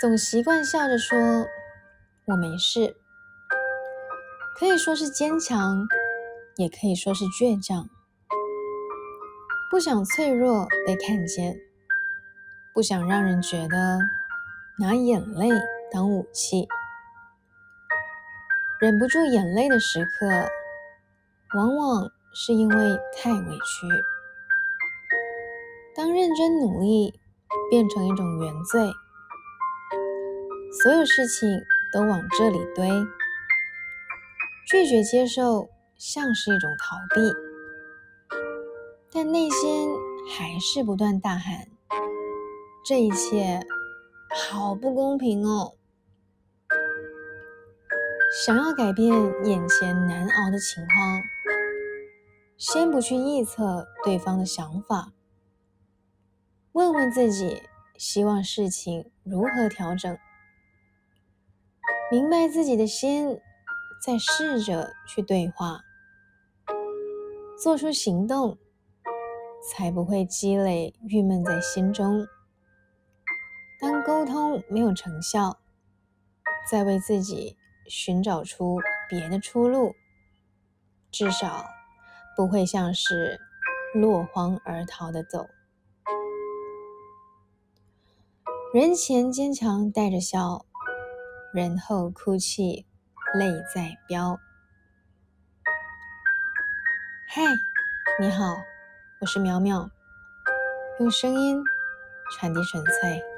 总习惯笑着说“我没事”，可以说是坚强，也可以说是倔强。不想脆弱被看见，不想让人觉得拿眼泪当武器。忍不住眼泪的时刻，往往是因为太委屈。当认真努力变成一种原罪，所有事情都往这里堆，拒绝接受像是一种逃避，但内心还是不断大喊：“这一切好不公平哦！”想要改变眼前难熬的情况，先不去臆测对方的想法。问问自己，希望事情如何调整？明白自己的心，再试着去对话，做出行动，才不会积累郁闷在心中。当沟通没有成效，再为自己寻找出别的出路，至少不会像是落荒而逃的走。人前坚强带着笑，人后哭泣泪在飙。嗨，你好，我是苗苗，用声音传递纯粹。